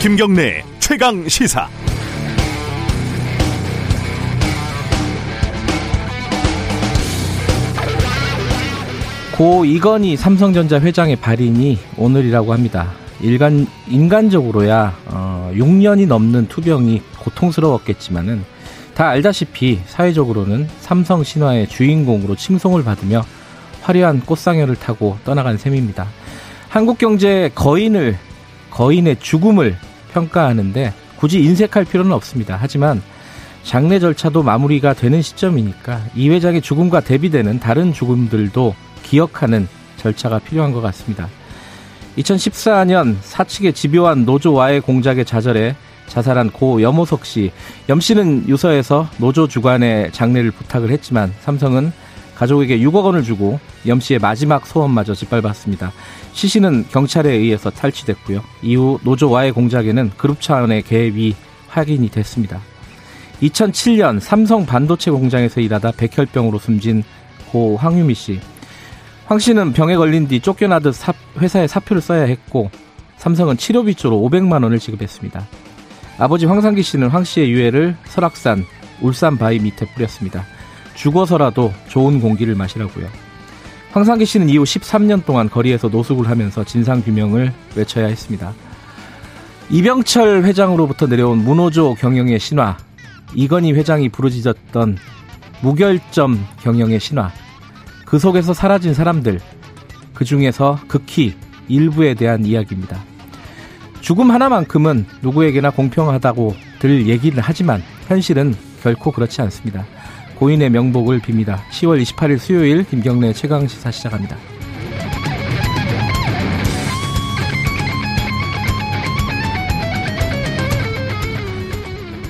김경래 최강 시사. 고 이건희 삼성전자 회장의 발인이 오늘이라고 합니다. 일간 인간적으로야 어, 6년이 넘는 투병이 고통스러웠겠지만은 다 알다시피 사회적으로는 삼성 신화의 주인공으로 칭송을 받으며 화려한 꽃상여를 타고 떠나간 셈입니다. 한국 경제의 거인을 거인의 죽음을 평가하는데 굳이 인색할 필요는 없습니다. 하지만 장례 절차도 마무리가 되는 시점이니까 이 회장의 죽음과 대비되는 다른 죽음들도 기억하는 절차가 필요한 것 같습니다. 2014년 사측의 집요한 노조와의 공작에 좌절해 자살한 고 염호석 씨. 염 씨는 유서에서 노조 주관의 장례를 부탁을 했지만 삼성은 가족에게 6억 원을 주고 염 씨의 마지막 소원마저 짓밟았습니다. 시 씨는 경찰에 의해서 탈취됐고요. 이후 노조와의 공작에는 그룹 차원의 개입이 확인이 됐습니다. 2007년 삼성 반도체 공장에서 일하다 백혈병으로 숨진 고 황유미 씨. 황 씨는 병에 걸린 뒤 쫓겨나듯 사, 회사에 사표를 써야 했고 삼성은 치료비 조로 500만 원을 지급했습니다. 아버지 황상기 씨는 황 씨의 유해를 설악산, 울산 바위 밑에 뿌렸습니다. 죽어서라도 좋은 공기를 마시라고요. 황상기 씨는 이후 13년 동안 거리에서 노숙을 하면서 진상 규명을 외쳐야 했습니다. 이병철 회장으로부터 내려온 문호조 경영의 신화, 이건희 회장이 부르짖었던 무결점 경영의 신화, 그 속에서 사라진 사람들, 그 중에서 극히 일부에 대한 이야기입니다. 죽음 하나만큼은 누구에게나 공평하다고 들 얘기를 하지만 현실은 결코 그렇지 않습니다. 고인의 명복을 빕니다. 10월 28일 수요일 김경래 최강 시사 시작합니다.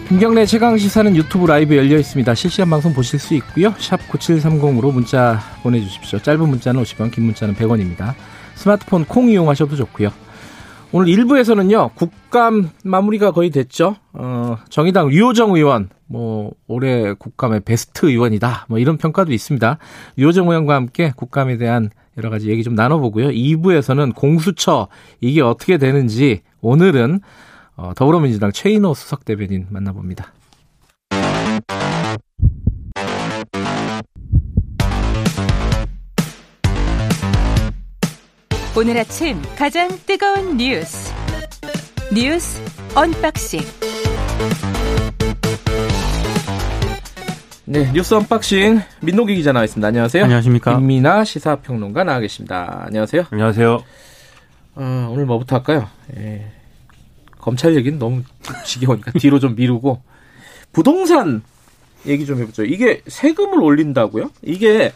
김경래 최강 시사는 유튜브 라이브 열려 있습니다. 실시간 방송 보실 수 있고요. 샵 9730으로 문자 보내 주십시오. 짧은 문자는 50원, 긴 문자는 100원입니다. 스마트폰 콩 이용하셔도 좋고요. 오늘 1부에서는요, 국감 마무리가 거의 됐죠. 어, 정의당 류호정 의원, 뭐, 올해 국감의 베스트 의원이다. 뭐, 이런 평가도 있습니다. 류호정 의원과 함께 국감에 대한 여러 가지 얘기 좀 나눠보고요. 2부에서는 공수처, 이게 어떻게 되는지, 오늘은 어, 더불어민주당 최인호 수석 대변인 만나봅니다. 오늘 아침 가장 뜨거운 뉴스 뉴스 unboxing 네 뉴스 unboxing 민노기 기자 나와 있습니다. 안녕하세요. 안녕하십니까. 김민아 시사평론가 나와 계십니다. 안녕하세요. 안녕하세요. 어, 오늘 뭐부터 할까요? 예. 검찰 얘기는 너무 지겨우니까 뒤로 좀 미루고 부동산 얘기 좀 해보죠. 이게 세금을 올린다고요? 이게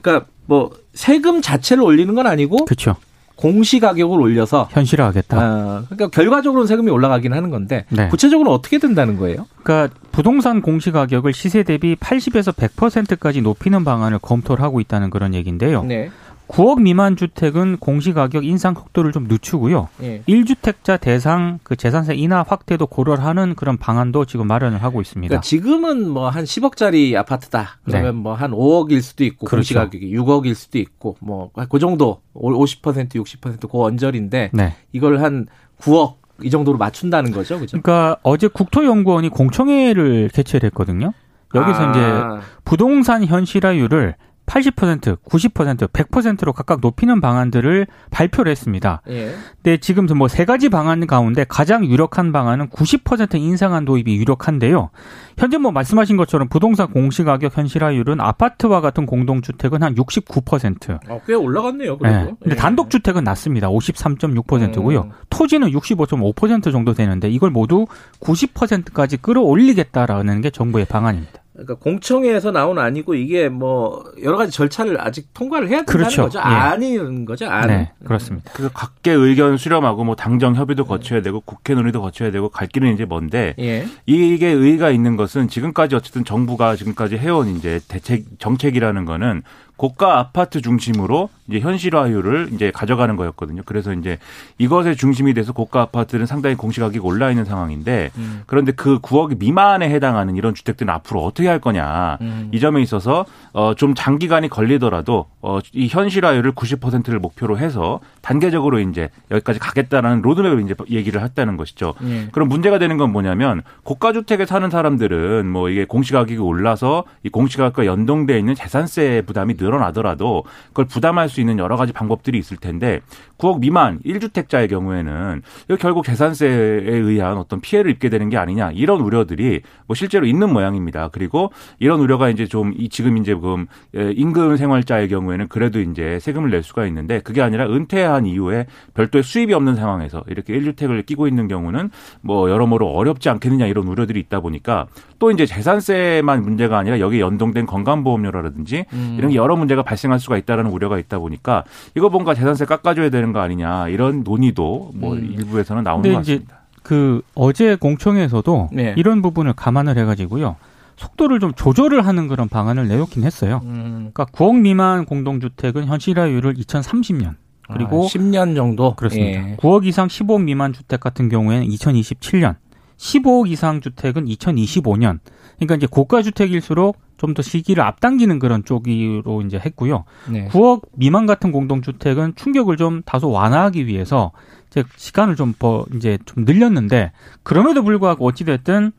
그러니까 뭐 세금 자체를 올리는 건 아니고 그렇죠. 공시 가격을 올려서 현실화하겠다. 어, 그러니까 결과적으로는 세금이 올라가긴 하는 건데 네. 구체적으로 어떻게 된다는 거예요? 그러니까 부동산 공시 가격을 시세 대비 80에서 100%까지 높이는 방안을 검토를 하고 있다는 그런 얘기인데요. 네. 9억 미만 주택은 공시 가격 인상 속도를 좀 늦추고요. 예. 1주택자 대상 그 재산세 인하 확대도 고려를 하는 그런 방안도 지금 마련을 하고 있습니다. 그러니까 지금은 뭐 한 10억짜리 아파트다. 그러면 네. 뭐한 5억일 수도 있고 그렇죠. 가격이 6억일 수도 있고 뭐 그 정도 50% 60%그 언저리인데 네. 이걸 한 9억 이 정도로 맞춘다는 거죠, 그죠? 그러니까 어제 국토연구원이 공청회를 개최를 했거든요. 여기서 아, 이제 부동산 현실화율을 80%, 90%, 100%로 각각 높이는 방안들을 발표를 했습니다. 예. 근데 지금 뭐 세 가지 방안 가운데 가장 유력한 방안은 90% 인상한 도입이 유력한데요. 현재 뭐 말씀하신 것처럼 부동산 공시가격 현실화율은 아파트와 같은 공동주택은 한 69%. 어, 꽤 올라갔네요, 그래도. 네. 근데 예. 단독주택은 낮습니다. 53.6%고요. 음. 토지는 65.5% 정도 되는데 이걸 모두 90%까지 끌어올리겠다라는 게 정부의 방안입니다. 그러니까 공청회에서 나온 아니고 이게 뭐 여러 가지 절차를 아직 통과를 해야 된다는 그렇죠. 거죠. 예. 아니는 거죠. 안. 네, 그렇습니다. 그래서 각계 의견 수렴하고 뭐 당정 협의도 거쳐야 되고 국회 논의도 거쳐야 되고 갈 길은 이제 먼데 예. 이게 의의가 있는 것은 지금까지 어쨌든 정부가 지금까지 해온 이제 대책 정책이라는 거는 고가 아파트 중심으로 이제 현실화율을 이제 가져가는 거였거든요. 그래서 이제 이것의 중심이 돼서 고가 아파트는 상당히 공시가격이 올라 있는 상황인데 음. 그런데 그 9억 미만에 해당하는 이런 주택들은 앞으로 어떻게 할 거냐 음. 이 점에 있어서 어좀 장기간이 걸리더라도 어이 현실화율을 90%를 목표로 해서 단계적으로 이제 여기까지 가겠다라는 로드맵을 이제 얘기를 했다는 것이죠. 예. 그럼 문제가 되는 건 뭐냐면 고가 주택에 사는 사람들은 뭐 이게 공시가격이 올라서 이 공시가격과 연동돼 있는 재산세 부담이 늘 어나더라도 그걸 부담할 수 있는 여러 가지 방법들이 있을 텐데 9억 미만 1주택자의 경우에는 결국 재산세에 의한 어떤 피해를 입게 되는 게 아니냐 이런 우려들이 뭐 실제로 있는 모양입니다. 그리고 이런 우려가 이제 좀이 지금 이제 지금 임금 생활자의 경우에는 그래도 이제 세금을 낼 수가 있는데 그게 아니라 은퇴한 이후에 별도의 수입이 없는 상황에서 이렇게 1주택을 끼고 있는 경우는 뭐 여러모로 어렵지 않겠느냐 이런 우려들이 있다 보니까 또 이제 재산세만 문제가 아니라 여기에 연동된 건강보험료라든지 음. 이런 게 여러 문제가 발생할 수가 있다라는 우려가 있다 보니까 이거 뭔가 재산세 깎아줘야 되는 거 아니냐 이런 논의도 뭐 음. 일부에서는 나오는 것 같습니다. 그 어제 공청회에서도 네. 이런 부분을 감안을 해가지고요 속도를 좀 조절을 하는 그런 방안을 내놓긴 했어요. 음. 그러니까 9억 미만 공동주택은 현실화율을 2030년 그리고 아, 10년 정도 그렇습니다. 예. 9억 이상 15억 미만 주택 같은 경우에는 2027년, 15억 이상 주택은 2025년. 그러니까 이제 고가 주택일수록 좀 더 시기를 앞당기는 그런 쪽으로 이제 했고요. 네. 9억 미만 같은 공동주택은 충격을 좀 다소 완화하기 위해서 이제 시간을 좀더 이제 좀 늘렸는데 그럼에도 불구하고 어찌 됐든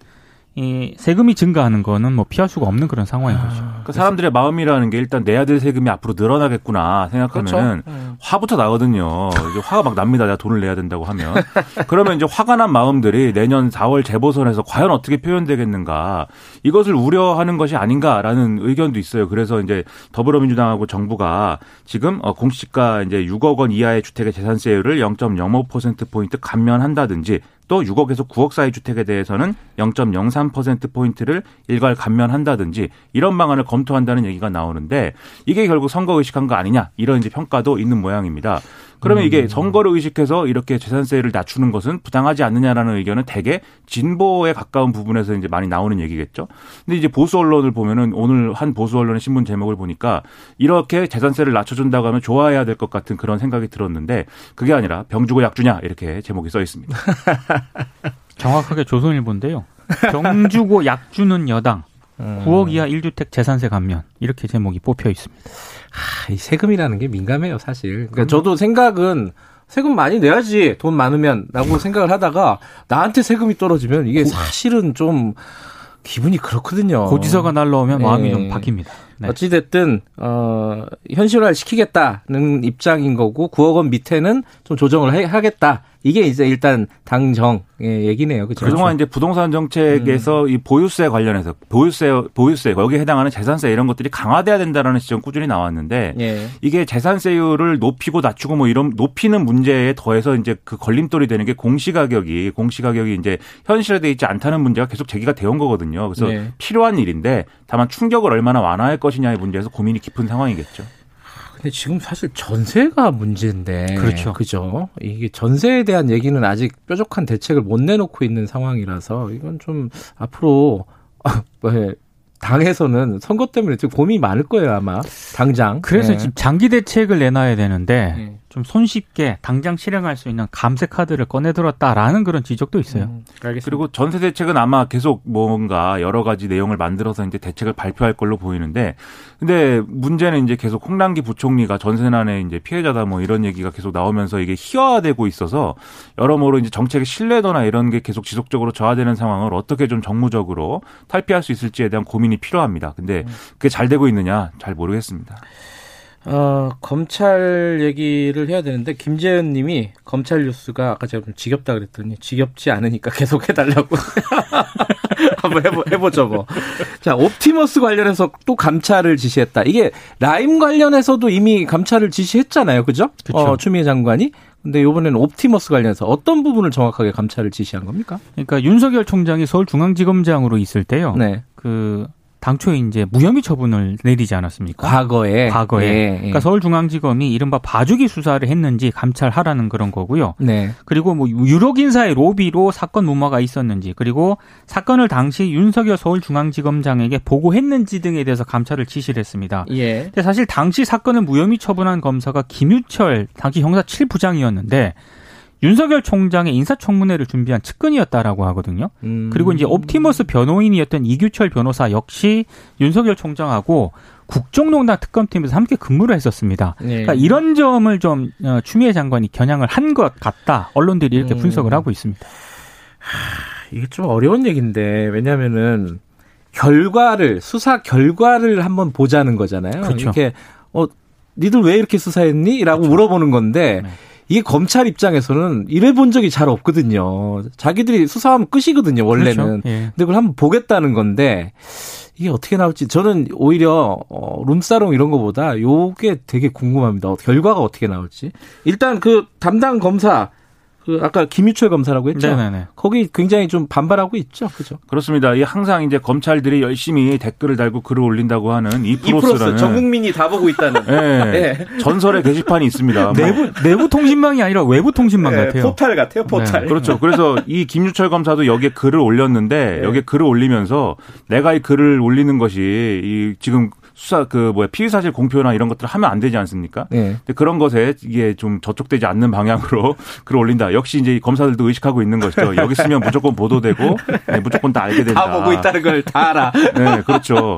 이 세금이 증가하는 거는 뭐 피할 수가 없는 그런 상황인 거죠. 그 사람들의 마음이라는 게 일단 내야 될 세금이 앞으로 늘어나겠구나 생각하면은 그렇죠. 음. 화부터 나거든요. 이제 화가 막 납니다. 내가 돈을 내야 된다고 하면. 그러면 이제 화가 난 마음들이 내년 4월 재보선에서 과연 어떻게 표현되겠는가. 이것을 우려하는 것이 아닌가라는 의견도 있어요. 그래서 이제 더불어민주당하고 정부가 지금 어, 공시지가 이제 6억 원 이하의 주택의 재산세율을 0.05%포인트 감면한다든지 또 6억에서 9억 사이 주택에 대해서는 0.03%포인트를 일괄 감면한다든지 이런 방안을 검토한다는 얘기가 나오는데 이게 결국 선거 의식한 거 아니냐 이런 이제 평가도 있는 모양입니다. 그러면 이게 선거를 의식해서 이렇게 재산세를 낮추는 것은 부당하지 않느냐라는 의견은 대개 진보에 가까운 부분에서 이제 많이 나오는 얘기겠죠. 근데 이제 보수 언론을 보면은 오늘 한 보수 언론의 신문 제목을 보니까 이렇게 재산세를 낮춰준다고 하면 좋아해야 될 것 같은 그런 생각이 들었는데 그게 아니라 병주고 약주냐 이렇게 제목이 써 있습니다. 정확하게 조선일보인데요. 병주고 약주는 여당, 음. 9억 이하 1주택 재산세 감면 이렇게 제목이 뽑혀 있습니다. 아, 이 세금이라는 게 민감해요, 사실. 그러니까 저도 생각은 세금 많이 내야지 돈 많으면라고 생각을 하다가 나한테 세금이 떨어지면 이게 사실은 좀 기분이 그렇거든요. 고지서가 날라오면 마음이 예. 좀 바뀝니다. 네. 어찌됐든 어 현실화를 시키겠다는 입장인 거고 9억 원 밑에는 좀 조정을 해, 하겠다. 이게 이제 일단 당정의 얘기네요. 그렇죠? 그동안 이제 부동산 정책에서 이 보유세 관련해서 보유세 보유세 거기에 해당하는 재산세 이런 것들이 강화돼야 된다라는 지점 꾸준히 나왔는데 예. 이게 재산세율을 높이고 낮추고 뭐 이런 높이는 문제에 더해서 이제 그 걸림돌이 되는 게 공시가격이 공시가격이 이제 현실화돼 있지 않다는 문제가 계속 제기가 되온 거거든요. 그래서 네. 필요한 일인데 다만 충격을 얼마나 완화할 것 이냐의 문제에서 고민이 깊은 상황이겠죠. 근데 지금 사실 전세가 문제인데. 그렇죠. 그죠. 이게 전세에 대한 얘기는 아직 뾰족한 대책을 못 내놓고 있는 상황이라서 이건 좀 앞으로 왜 당에서는 선거 때문에 지금 고민이 많을 거예요 아마 당장. 그래서 네. 지금 장기 대책을 내놔야 되는데 네. 좀 손쉽게 당장 실행할 수 있는 감세 카드를 꺼내들었다라는 그런 지적도 있어요. 음, 알겠습니다. 그리고 전세 대책은 아마 계속 뭔가 여러 가지 내용을 만들어서 이제 대책을 발표할 걸로 보이는데 근데 문제는 이제 계속 홍남기 부총리가 전세난의 이제 피해자다 뭐 이런 얘기가 계속 나오면서 이게 희화화되고 있어서 여러모로 이제 정책의 신뢰도나 이런 게 계속 지속적으로 저하되는 상황을 어떻게 좀 정무적으로 탈피할 수 있을지에 대한 고민이 필요합니다. 근데 그게 잘 되고 있느냐 잘 모르겠습니다. 어, 검찰 얘기를 해야 되는데 김재현 님이 검찰 뉴스가 아까 제가 좀 지겹다 그랬더니 지겹지 않으니까 계속 해달라고 한번 해보, 해보죠 뭐. 자 옵티머스 관련해서 또 감찰을 지시했다. 이게 라임 관련해서도 이미 감찰을 지시했잖아요, 그죠? 그쵸. 어, 추미애 장관이. 근데 이번에는 옵티머스 관련해서 어떤 부분을 정확하게 감찰을 지시한 겁니까? 그러니까 윤석열 총장이 서울중앙지검장으로 있을 때요. 네. 그 당초에 이제 무혐의 처분을 내리지 않았습니까? 과거에. 과거에. 예, 예. 그러니까 서울중앙지검이 이른바 봐주기 수사를 했는지 감찰하라는 그런 거고요. 네. 그리고 뭐 유력 인사의 로비로 사건 무마가 있었는지 그리고 사건을 당시 윤석열 서울중앙지검장에게 보고했는지 등에 대해서 감찰을 지시를 했습니다. 예. 근데 사실 당시 사건을 무혐의 처분한 검사가 김유철 당시 형사 7부장이었는데 윤석열 총장의 인사청문회를 준비한 측근이었다라고 하거든요. 음. 그리고 이제 옵티머스 변호인이었던 이규철 변호사 역시 윤석열 총장하고 국정농단 특검팀에서 함께 근무를 했었습니다. 예. 그러니까 이런 점을 좀 어, 추미애 장관이 겨냥을 한 것 같다. 언론들이 이렇게 음. 분석을 하고 있습니다. 이게 좀 어려운 얘기인데 왜냐면은 결과를 수사 결과를 한번 보자는 거잖아요. 그렇죠. 이렇게 어 니들 왜 이렇게 수사했니?라고 물어보는 건데 네. 이게 검찰 입장에서는 이래 본 적이 잘 없거든요. 자기들이 수사하면 끝이거든요. 원래는. 그렇죠. 예. 근데 그걸 한번 보겠다는 건데 이게 어떻게 나올지 저는 오히려 어, 룸사롱 이런 거보다 요게 되게 궁금합니다. 결과가 어떻게 나올지. 일단 그 담당 검사 그 아까 김유철 검사라고 했죠. 네네네. 거기 굉장히 좀 반발하고 있죠. 그죠? 그렇습니다. 이 항상 이제 검찰들이 열심히 댓글을 달고 글을 올린다고 하는 이 프로스라는 전 국민이 다 보고 있다는. 예, 전설의 게시판이 있습니다. 뭐 내부 내부 통신망이 아니라 외부 통신망 같아요. 네, 포탈 같아요. 포탈. 그렇죠. 그래서 이 김유철 검사도 여기에 글을 올렸는데 네. 여기에 글을 올리면서 내가 이 글을 올리는 것이 이 지금 수사 그 뭐야 피의 사실 공표나 이런 것들을 하면 안 되지 않습니까? 네. 근데 그런 것에 이게 좀 저촉되지 않는 방향으로 글을 올린다. 역시 이제 이 검사들도 의식하고 있는 것이죠. 여기 쓰면 무조건 보도되고 네, 무조건 다 알게 된다. 다 보고 있다는 걸 다 알아. 네, 그렇죠.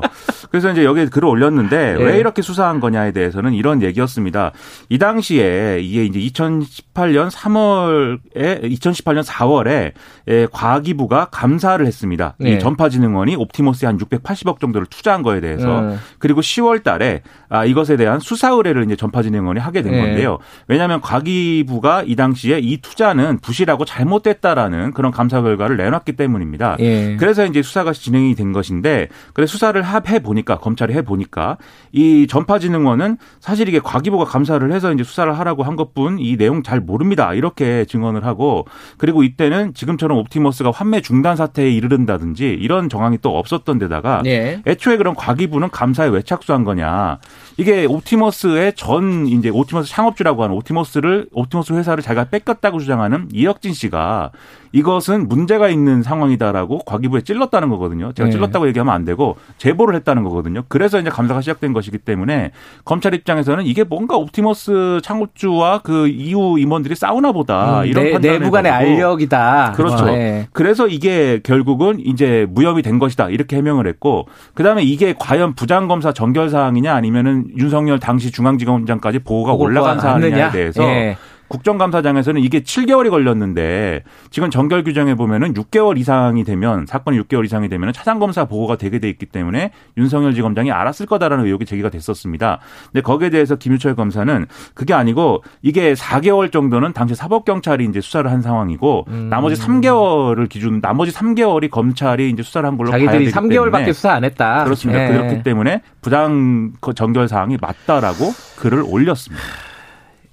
그래서 이제 여기에 글을 올렸는데 예. 왜 이렇게 수사한 거냐에 대해서는 이런 얘기였습니다. 이 당시에 이게 이제 2018년 3월에 2018년 4월에 예, 과기부가 감사를 했습니다. 네. 이 전파진흥원이 옵티머스에 한 680억 정도를 투자한 거에 대해서 음. 그리고 10월 달에 아, 이것에 대한 수사 의뢰를 이제 전파진흥원이 하게 된 네. 건데요. 왜냐하면 과기부가 이 당시에 이 투자는 부실하고 잘못됐다라는 그런 감사 결과를 내놨기 때문입니다. 예. 그래서 이제 수사가 진행이 된 것인데, 그래 수사를 해 보니까 검찰이 해 보니까 이 전파진흥원은 사실 이게 과기부가 감사를 해서 이제 수사를 하라고 한 것뿐 이 내용 잘 모릅니다 이렇게 증언을 하고 그리고 이때는 지금처럼 옵티머스가 환매 중단 사태에 이르른다든지 이런 정황이 또 없었던 데다가 예. 애초에 그럼 과기부는 감사에 왜 착수한 거냐. 이게 옵티머스의 전 이제 옵티머스 창업주라고 하는 옵티머스를 옵티머스 회사를 자기가 뺏겼다고 주장하는 이혁진 씨가 이것은 문제가 있는 상황이다라고 과기부에 찔렀다는 거거든요. 제가 네. 찔렀다고 얘기하면 안 되고 제보를 했다는 거거든요. 그래서 이제 감사가 시작된 것이기 때문에 검찰 입장에서는 이게 뭔가 옵티머스 창업주와 그 이후 임원들이 싸우나 보다 음, 이런 내, 판단을 내부 간의 알력이다. 그렇죠. 어, 예. 그래서 이게 결국은 이제 무혐의 된 것이다 이렇게 해명을 했고 그다음에 이게 과연 부장검사 정결 사항이냐 아니면은 윤석열 당시 중앙지검장까지 보고가 올라간 사항이냐에? 대해서 예. 국정감사장에서는 이게 7개월이 걸렸는데 지금 정결 규정에 보면은 6개월 이상이 되면 사건이 6개월 이상이 되면은 차장검사 보고가 되게 돼 있기 때문에 윤석열 지검장이 알았을 거다라는 의혹이 제기가 됐었습니다. 근데 거기에 대해서 김유철 검사는 그게 아니고 이게 4개월 정도는 당시 사법경찰이 이제 수사를 한 상황이고 음. 나머지 3개월을 기준 나머지 3개월이 검찰이 이제 수사를 한 걸로 봐야 자기들이 되기 3개월밖에 때문에 수사 안 했다. 그렇습니다. 예. 그렇기 때문에 부당 정결 사항이 맞다라고 글을 올렸습니다.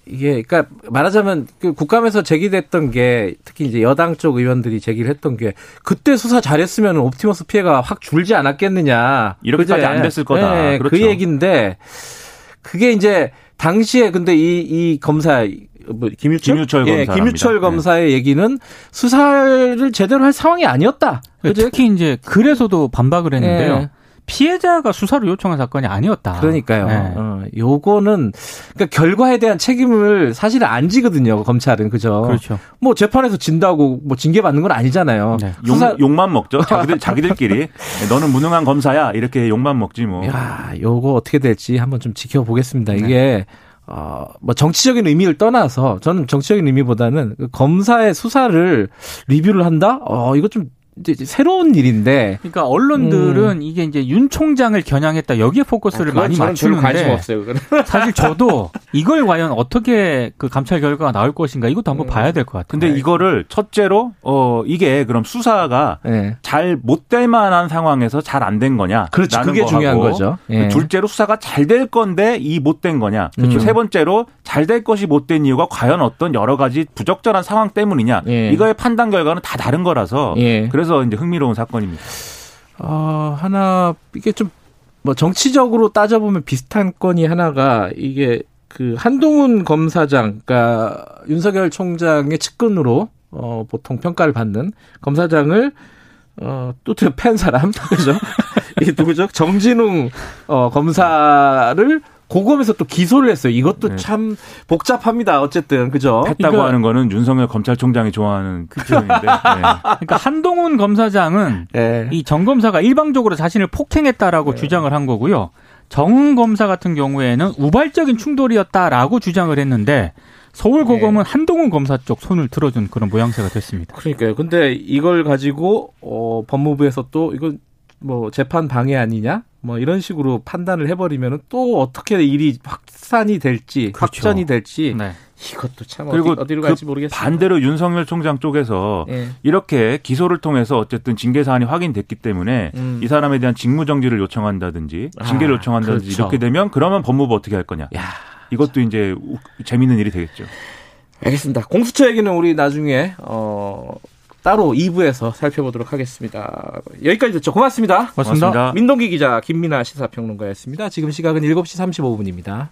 이게 그러니까 말하자면 그 국감에서 제기됐던 게 특히 이제 여당 쪽 의원들이 제기를 했던 게 그때 수사 잘했으면 옵티머스 피해가 확 줄지 않았겠느냐. 이렇게까지 그제? 안 됐을 거다. 예, 그 그렇죠. 얘기인데 그게 이제 당시에 근데 이 이 검사 뭐 김유철 김유철 예, 검사랍니다. 김유철 네. 검사의 얘기는 수사를 제대로 할 상황이 아니었다. 그죠? 특히 이제 그래서도 반박을 했는데요. 예. 피해자가 수사를 요청한 사건이 아니었다. 그러니까요. 네. 어, 요거는 그러니까 결과에 대한 책임을 사실은 안 지거든요. 검찰은 그죠. 그렇죠. 뭐 재판에서 진다고 뭐 징계 받는 건 아니잖아요. 네. 욕, 수사- 욕 만 먹죠. 자기들 자기들끼리 너는 무능한 검사야 이렇게 욕만 먹지 뭐. 야, 요거 어떻게 될지 한번 좀 지켜보겠습니다. 네. 이게 어, 뭐 정치적인 의미를 떠나서 저는 정치적인 의미보다는 그 검사의 수사를 리뷰를 한다? 어, 이거 좀 이제 새로운 일인데 그러니까 언론들은 이게 이제 윤 총장을 겨냥했다 여기에 포커스를 많이 맞추는데 그거는. 사실 저도 이걸 과연 어떻게 그 감찰 결과가 나올 것인가 이것도 한번 봐야 될 것 같아요. 근데 이거를 첫째로 어 이게 그럼 수사가 네. 잘못 될 만한 상황에서 잘 안 된 거냐? 그렇죠. 라는 그게 중요한 거죠. 예. 둘째로 수사가 잘 될 건데 이 못 된 거냐? 그렇죠. 세 번째로 잘 될 것이 못 된 이유가 과연 어떤 여러 가지 부적절한 상황 때문이냐? 예. 이거의 판단 결과는 다 다른 거라서 예. 그래서 이제 흥미로운 사건입니다. 어, 하나 이게 좀 뭐 정치적으로 따져보면 비슷한 건이 하나가 이게 그 한동훈 검사장, 그러니까 윤석열 총장의 측근으로 어 보통 평가를 받는 검사장을 어또 팬 사람 그죠? 이게 누구죠? 정진웅 어 검사를 고검에서 또 기소를 했어요. 이것도 네. 참 복잡합니다. 어쨌든 그죠? 했다고 이거- 하는 거는 윤석열 검찰총장이 좋아하는 그 표현인데. 네. 그러니까 한동훈 검사장은 예. 이정 검사가 일방적으로 자신을 폭행했다라고 주장을 한 거고요. 정 검사 같은 경우에는 우발적인 충돌이었다라고 주장을 했는데 서울 고검은 한동훈 검사 쪽 손을 들어준 그런 모양새가 됐습니다. 그러니까요. 근데 이걸 가지고 어 법무부에서 또 이건 뭐 재판 방해 아니냐? 뭐 이런 식으로 판단을 해버리면은 또 어떻게 일이 확산이 될지 그렇죠. 확전이 될지 네. 이것도 참 그리고 어디, 어디로 그 갈지 모르겠습니다. 반대로 윤석열 총장 쪽에서 예. 이렇게 기소를 통해서 어쨌든 징계 사안이 확인됐기 때문에 음. 이 사람에 대한 직무 정지를 요청한다든지 징계를 아, 요청한다든지 그렇죠. 이렇게 되면 그러면 법무부 어떻게 할 거냐. 야, 이것도 이제 우- 재밌는 일이 되겠죠. 알겠습니다. 공수처 얘기는 우리 나중에 어 따로 2부에서 살펴보도록 하겠습니다. 여기까지 듣죠. 고맙습니다. 고맙습니다. 고맙습니다. 민동기 기자, 김민아 시사평론가였습니다. 지금 시각은 7시 35분입니다.